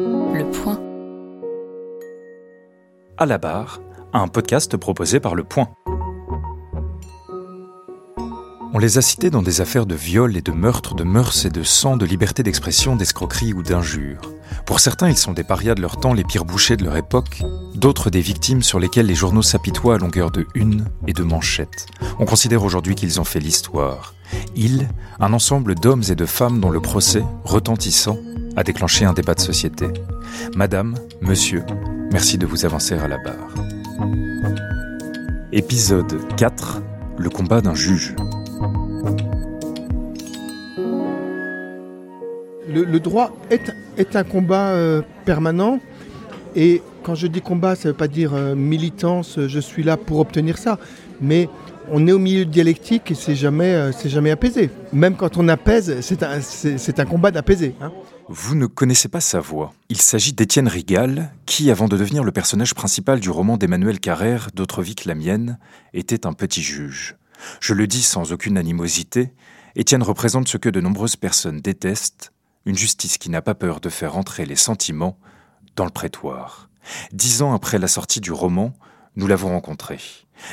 Le Point. À la barre, un podcast proposé par Le Point. On les a cités dans des affaires de viol et de meurtre, de mœurs et de sang, de liberté d'expression, d'escroquerie ou d'injure. Pour certains, ils sont des parias de leur temps, les pires bouchers de leur époque, d'autres des victimes sur lesquelles les journaux s'apitoient à longueur de une et de manchettes. On considère aujourd'hui qu'ils ont fait l'histoire. Ils, un ensemble d'hommes et de femmes dont le procès, retentissant, a déclenché un débat de société. Madame, monsieur, merci de vous avancer à la barre. Épisode 4 Le combat d'un juge. Le, droit est, un combat euh, permanent et quand je dis combat, ça ne veut pas dire euh, militance, je suis là pour obtenir ça, mais on est au milieu de dialectique et c'est jamais, euh, jamais apaisé. Même quand on apaise, c'est un, c'est, un combat d'apaiser. Hein. Vous ne connaissez pas sa voix. Il s'agit d'Étienne Rigal, qui, avant de devenir le personnage principal du roman d'Emmanuel Carrère, D'autres vies que la mienne, était un petit juge. Je le dis sans aucune animosité, Étienne représente ce que de nombreuses personnes détestent, une justice qui n'a pas peur de faire entrer les sentiments dans le prétoire. Dix ans après la sortie du roman, nous l'avons rencontré.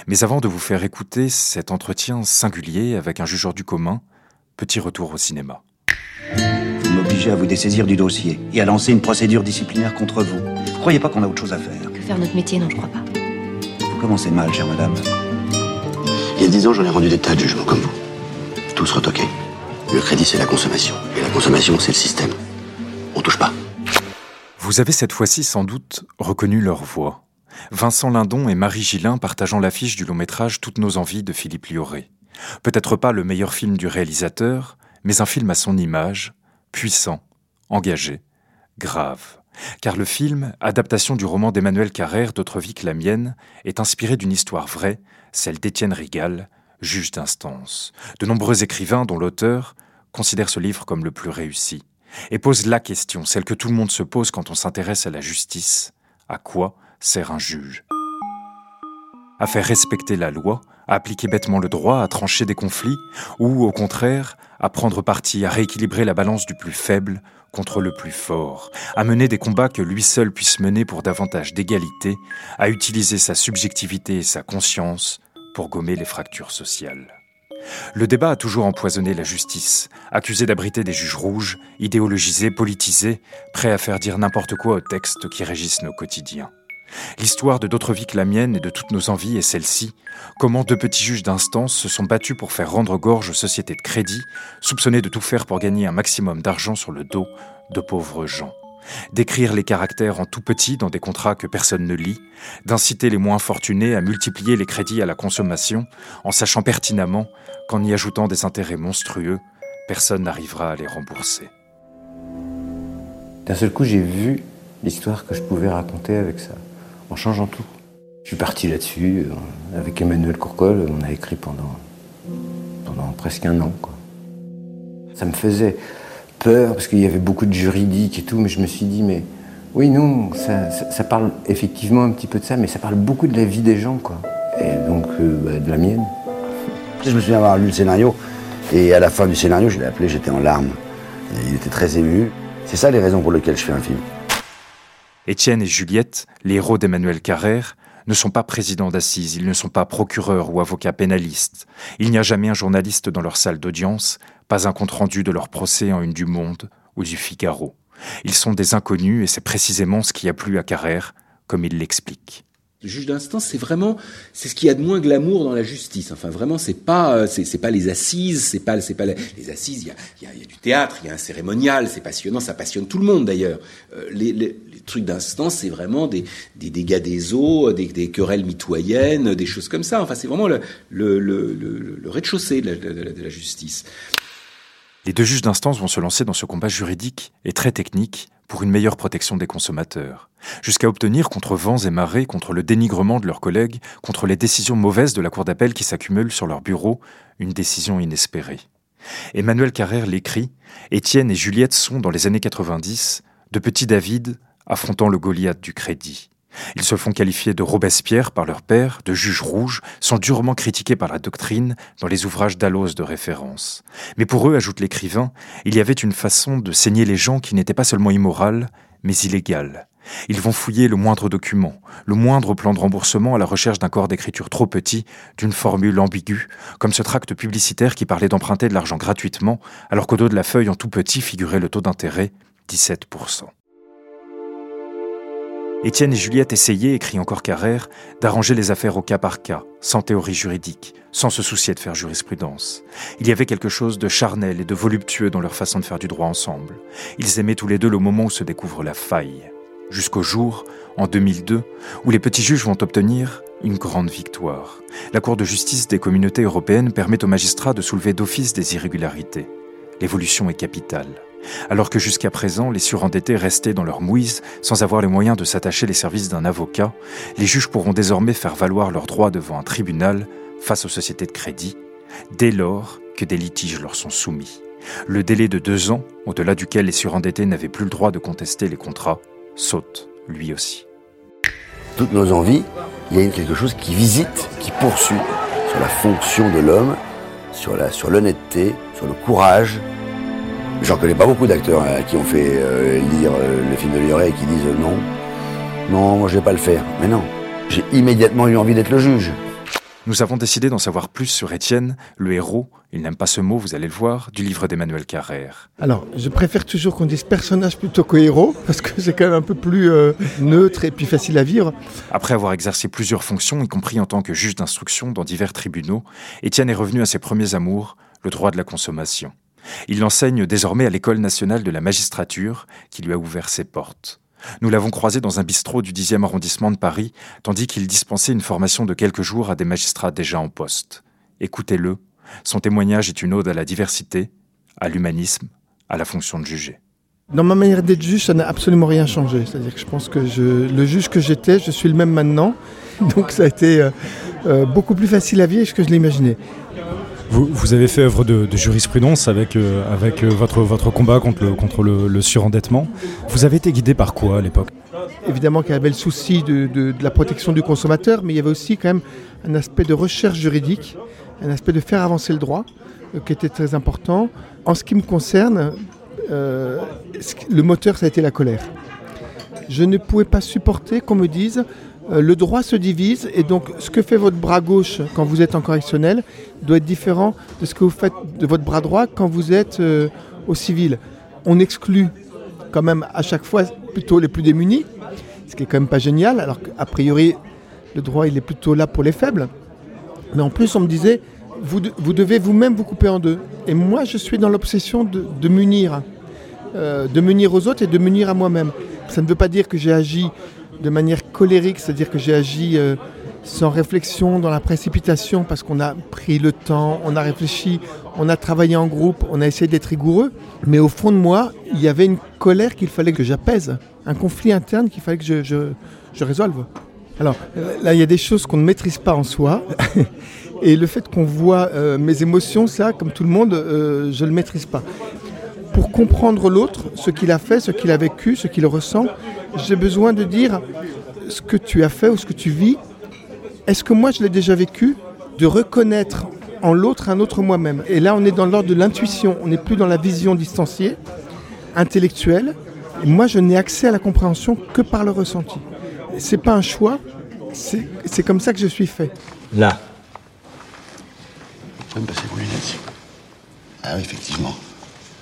Mais avant de vous faire écouter cet entretien singulier avec un jugeur du commun, petit retour au cinéma. À vous dessaisir du dossier et à lancer une procédure disciplinaire contre vous. Vous croyez pas qu'on a autre chose à faire Que faire notre métier, non, je crois pas. Vous commencez mal, chère madame. Il y a dix ans, j'en ai rendu des tas de jugements comme vous. Tous retoqués. Le crédit, c'est la consommation. Et la consommation, c'est le système. On touche pas. Vous avez cette fois-ci sans doute reconnu leur voix. Vincent Lindon et Marie Gillin partageant l'affiche du long métrage Toutes nos envies de Philippe Lioré. Peut-être pas le meilleur film du réalisateur, mais un film à son image, puissant, engagé, grave. Car le film, adaptation du roman d'Emmanuel Carrère D'autres vies que la mienne, est inspiré d'une histoire vraie, celle d'Étienne Rigal, juge d'instance. De nombreux écrivains, dont l'auteur, considèrent ce livre comme le plus réussi, et posent la question, celle que tout le monde se pose quand on s'intéresse à la justice. À quoi sert un juge? À faire respecter la loi, à appliquer bêtement le droit, à trancher des conflits, ou au contraire, à prendre parti, à rééquilibrer la balance du plus faible contre le plus fort, à mener des combats que lui seul puisse mener pour davantage d'égalité, à utiliser sa subjectivité et sa conscience pour gommer les fractures sociales. Le débat a toujours empoisonné la justice, accusé d'abriter des juges rouges, idéologisés, politisés, prêts à faire dire n'importe quoi aux textes qui régissent nos quotidiens. L'histoire de d'autres vies que la mienne et de toutes nos envies est celle-ci. Comment deux petits juges d'instance se sont battus pour faire rendre gorge aux sociétés de crédit, soupçonnés de tout faire pour gagner un maximum d'argent sur le dos de pauvres gens d'écrire les caractères en tout petit dans des contrats que personne ne lit, d'inciter les moins fortunés à multiplier les crédits à la consommation, en sachant pertinemment qu'en y ajoutant des intérêts monstrueux, personne n'arrivera à les rembourser. D'un seul coup, j'ai vu l'histoire que je pouvais raconter avec ça, en changeant tout. Je suis parti là-dessus, euh, avec Emmanuel Courcol, on a écrit pendant, pendant presque un an. Ça me faisait peur, parce qu'il y avait beaucoup de juridique et tout, mais je me suis dit, mais oui, non, ça, parle effectivement un petit peu de ça, mais ça parle beaucoup de la vie des gens, quoi. Et donc, euh, bah, de la mienne. Je me souviens avoir lu le scénario, et à la fin du scénario, je l'ai appelé, j'étais en larmes. il était très ému. C'est ça les raisons pour lesquelles je fais un film. Étienne et Juliette, les héros d'Emmanuel Carrère, ne sont pas présidents d'assises, ils ne sont pas procureurs ou avocats pénalistes. Il n'y a jamais un journaliste dans leur salle d'audience, pas un compte-rendu de leur procès en une du Monde ou du Figaro. Ils sont des inconnus et c'est précisément ce qui a plu à Carrère, comme il l'explique. Le juge d'instance, c'est vraiment, c'est ce qu'il y a de moins glamour dans la justice. Enfin, vraiment, c'est pas, euh, c'est, pas les assises, c'est pas, c'est pas les, assises. Il y a, y, a, du théâtre, il y a un cérémonial, c'est passionnant, ça passionne tout le monde d'ailleurs. Euh, les, trucs d'instance, c'est vraiment des, des, dégâts des eaux, des, des, querelles mitoyennes, des choses comme ça. Enfin, c'est vraiment le, le, le, le rez-de-chaussée de, de la justice. Les deux juges d'instance vont se lancer dans ce combat juridique et très technique pour une meilleure protection des consommateurs, jusqu'à obtenir contre vents et marées, contre le dénigrement de leurs collègues, contre les décisions mauvaises de la Cour d'appel qui s'accumulent sur leur bureau, une décision inespérée. Emmanuel Carrère l'écrit, Étienne et Juliette sont, dans les années 90, de petits David affrontant le Goliath du crédit. Ils se font qualifier de Robespierre par leur père, de juges rouges, sont durement critiqués par la doctrine dans les ouvrages d'Allos de référence. Mais pour eux, ajoute l'écrivain, il y avait une façon de saigner les gens qui n'était pas seulement immorale, mais illégale. Ils vont fouiller le moindre document, le moindre plan de remboursement à la recherche d'un corps d'écriture trop petit, d'une formule ambiguë, comme ce tract publicitaire qui parlait d'emprunter de l'argent gratuitement, alors qu'au dos de la feuille en tout petit figurait le taux d'intérêt, 17%. Étienne et Juliette essayaient, écrit encore Carrère, d'arranger les affaires au cas par cas, sans théorie juridique, sans se soucier de faire jurisprudence. Il y avait quelque chose de charnel et de voluptueux dans leur façon de faire du droit ensemble. Ils aimaient tous les deux le moment où se découvre la faille jusqu'au jour, en 2002, où les petits juges vont obtenir une grande victoire. La Cour de justice des communautés européennes permet aux magistrats de soulever d'office des irrégularités. L'évolution est capitale. Alors que jusqu'à présent, les surendettés restaient dans leur mouise sans avoir les moyens de s'attacher les services d'un avocat, les juges pourront désormais faire valoir leurs droits devant un tribunal face aux sociétés de crédit, dès lors que des litiges leur sont soumis. Le délai de deux ans, au-delà duquel les surendettés n'avaient plus le droit de contester les contrats, saute lui aussi. Toutes nos envies, il y a quelque chose qui visite, qui poursuit sur la fonction de l'homme, sur la, sur l'honnêteté, sur le courage. J'en connais pas beaucoup d'acteurs hein, qui ont fait euh, lire euh, le film de Lioré et qui disent non, non, moi je vais pas le faire. Mais non, j'ai immédiatement eu envie d'être le juge. Nous avons décidé d'en savoir plus sur Étienne, le héros, il n'aime pas ce mot, vous allez le voir, du livre d'Emmanuel Carrère. Alors, je préfère toujours qu'on dise personnage plutôt que héros, parce que c'est quand même un peu plus euh, neutre et plus facile à vivre. Après avoir exercé plusieurs fonctions, y compris en tant que juge d'instruction dans divers tribunaux, Étienne est revenu à ses premiers amours, le droit de la consommation. Il l'enseigne désormais à l'École nationale de la magistrature, qui lui a ouvert ses portes. Nous l'avons croisé dans un bistrot du 10e arrondissement de Paris, tandis qu'il dispensait une formation de quelques jours à des magistrats déjà en poste. Écoutez-le, son témoignage est une ode à la diversité, à l'humanisme, à la fonction de juger. Dans ma manière d'être juge, ça n'a absolument rien changé. C'est-à-dire que je pense que le juge que j'étais, je suis le même maintenant. Donc ça a été euh, euh, beaucoup plus facile à vivre que je l'imaginais. Vous, avez fait œuvre de, jurisprudence avec, euh, avec euh, votre, votre combat contre, le, contre le, surendettement. Vous avez été guidé par quoi à l'époque? Évidemment qu'il y avait le souci de, de, la protection du consommateur, mais il y avait aussi quand même un aspect de recherche juridique, un aspect de faire avancer le droit, euh, qui était très important. En ce qui me concerne, le moteur, ça a été la colère. Je ne pouvais pas supporter qu'on me dise euh, le droit se divise et donc ce que fait votre bras gauche quand vous êtes en correctionnel doit être différent de ce que vous faites de votre bras droit quand vous êtes euh, au civil. On exclut quand même à chaque fois plutôt les plus démunis, ce qui est quand même pas génial, alors qu'a priori le droit il est plutôt là pour les faibles. Mais en plus on me disait, vous, vous devez vous-même vous couper en deux. Et moi je suis dans l'obsession de, munir, euh, de munir aux autres et de munir à moi-même. Ça ne veut pas dire que j'ai agi de manière colérique, c'est-à-dire que j'ai agi euh, sans réflexion, dans la précipitation, parce qu'on a pris le temps, on a réfléchi, on a travaillé en groupe, on a essayé d'être rigoureux. Mais au fond de moi, il y avait une colère qu'il fallait que j'apaise, un conflit interne qu'il fallait que je, résolve. Alors là, il y a des choses qu'on ne maîtrise pas en soi. Et le fait qu'on voit euh, mes émotions, ça, comme tout le monde, euh, je ne le maîtrise pas pour comprendre l'autre, ce qu'il a fait, ce qu'il a vécu, ce qu'il ressent, j'ai besoin de dire ce que tu as fait ou ce que tu vis. Est-ce que moi je l'ai déjà vécu De reconnaître en l'autre un autre moi-même? Et là, on est dans l'ordre de l'intuition, on n'est plus dans la vision distanciée, intellectuelle. Et moi, je n'ai accès à la compréhension que par le ressenti. C'est pas un choix, c'est comme ça que je suis fait. Là. Vous pouvez me passer vos lunettes? Ah oui, effectivement.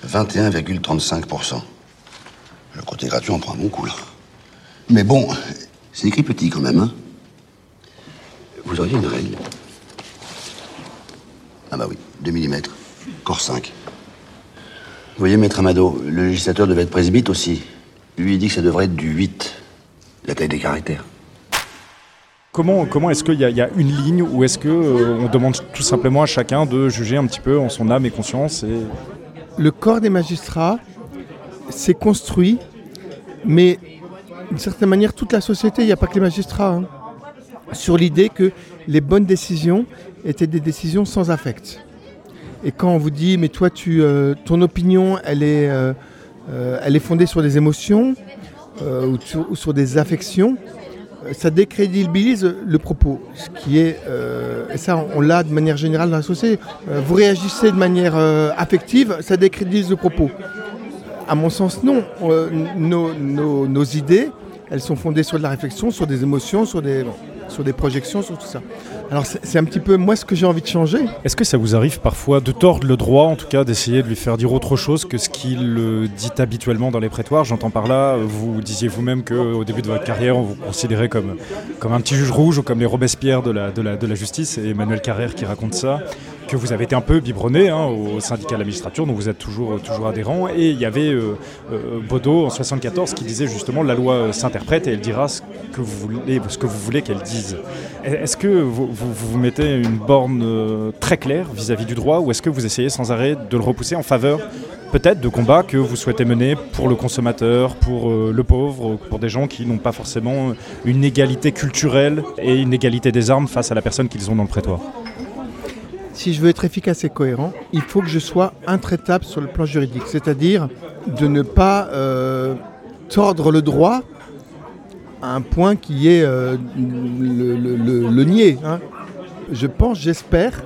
21,35%. Le côté gratuit en prend un bon coup, là. Mais bon, c'est écrit petit quand même, hein. Vous auriez une règle. Ah bah oui, 2 mm. Corps 5. Vous voyez, maître Amado, le législateur devait être presbyte aussi. Lui, il dit que ça devrait être du 8, la taille des caractères. Comment, comment est-ce qu'il y, y, a une ligne ou est-ce qu'on euh, on demande tout simplement à chacun de juger un petit peu en son âme et conscience et le corps des magistrats s'est construit, mais d'une certaine manière, toute la société, il n'y a pas que les magistrats, hein, sur l'idée que les bonnes décisions étaient des décisions sans affect. Et quand on vous dit, mais toi, tu, euh, ton opinion, elle est, euh, euh, elle est fondée sur des émotions ou sur, des affections, ça décrédibilise le propos, ce qui est, et ça on, l'a de manière générale dans la société, vous réagissez de manière affective, ça décrédibilise le propos. À mon sens, non. Euh, nos, idées, elles sont fondées sur de la réflexion, sur des émotions, sur des, sur des projections, sur tout ça. Alors c'est c'est un petit peu moi ce que j'ai envie de changer. Est-ce que ça vous arrive parfois de tordre le droit, en tout cas d'essayer de lui faire dire autre chose que ce qu'il euh, dit habituellement dans les prétoires? J'entends par là, euh, vous disiez vous-même qu'au début de votre carrière, on vous considérait comme, comme un petit juge rouge ou comme les Robespierre de la, de la, de la justice, et Emmanuel Carrère qui raconte ça, que vous avez été un peu biberonné hein, au syndicat de la magistrature, dont vous êtes toujours, toujours adhérent, et il y avait euh, euh, Baudot en 74 qui disait justement la loi euh, s'interprète et elle dira ce que vous voulez, ce que vous voulez qu'elle dise. Est-ce que vous, vous, mettez une borne euh, très claire vis-à-vis du droit ou est-ce que vous essayez sans arrêt de le repousser en faveur peut-être de combats que vous souhaitez mener pour le consommateur, pour le pauvre, pour des gens qui n'ont pas forcément une égalité culturelle et une égalité des armes face à la personne qu'ils ont dans le prétoire? Si je veux être efficace et cohérent, il faut que je sois intraitable sur le plan juridique, c'est-à-dire de ne pas euh, tordre le droit à un point qui est euh, le, nier. hein. Je pense, j'espère,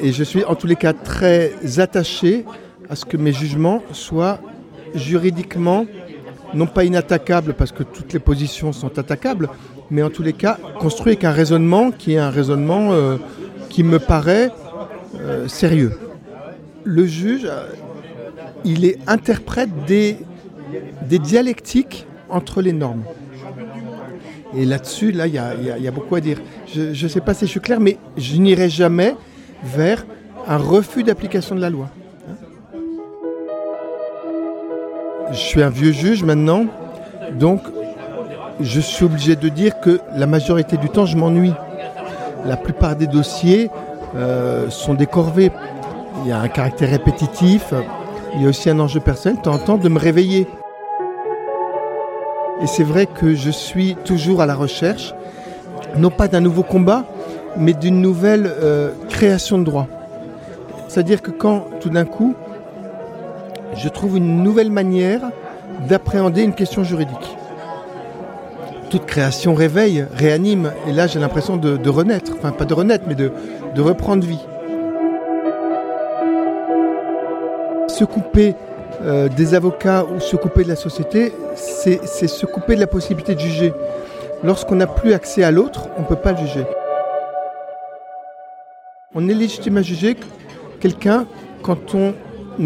et je suis en tous les cas très attaché à ce que mes jugements soient juridiquement non pas inattaquables parce que toutes les positions sont attaquables, mais en tous les cas construits avec un raisonnement qui est un raisonnement euh, qui me paraît euh, sérieux. Le juge, euh, il est interprète des, des dialectiques entre les normes. Et là-dessus, là, il y a, beaucoup à dire. Je ne sais pas si je suis clair, mais je n'irai jamais vers un refus d'application de la loi. Je suis un vieux juge maintenant, donc je suis obligé de dire que la majorité du temps, je m'ennuie. La plupart des dossiers euh, sont des corvées. Il y a un caractère répétitif, il y a aussi un enjeu personnel, de de me réveiller. Et c'est vrai que je suis toujours à la recherche, non pas d'un nouveau combat, mais d'une nouvelle euh, création de droit. C'est-à-dire que quand, tout d'un coup, je trouve une nouvelle manière d'appréhender une question juridique. Toute création réveille, réanime, et là j'ai l'impression de, renaître, enfin pas de renaître, mais de, reprendre vie. Se couper euh, des avocats ou se couper de la société, c'est c'est se couper de la possibilité de juger. Lorsqu'on n'a plus accès à l'autre, on ne peut pas le juger. On est légitime à juger quelqu'un quand on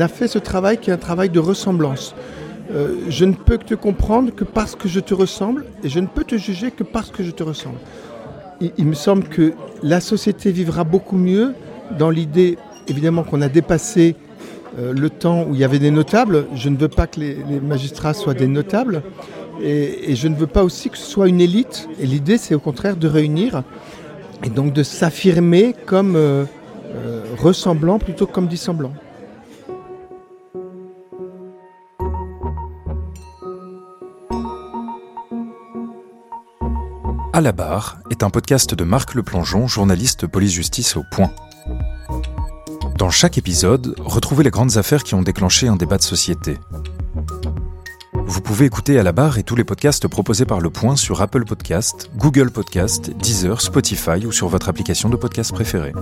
a fait ce travail qui est un travail de ressemblance. Euh, je ne peux te comprendre que parce que je te ressemble et je ne peux te juger que parce que je te ressemble. Il, me semble que la société vivra beaucoup mieux dans l'idée, évidemment, qu'on a dépassé euh, le temps où il y avait des notables. Je ne veux pas que les, magistrats soient des notables et, je ne veux pas aussi que ce soit une élite. Et l'idée, c'est au contraire de réunir et donc de s'affirmer comme euh, ressemblant plutôt que comme dissemblant. À la barre est un podcast de Marc Leplongeon, journaliste police-justice au Point. Dans chaque épisode, retrouvez les grandes affaires qui ont déclenché un débat de société. Vous pouvez écouter à la barre et tous les podcasts proposés par Le Point sur Apple Podcast, Google Podcast, Deezer, Spotify ou sur votre application de podcast préférée.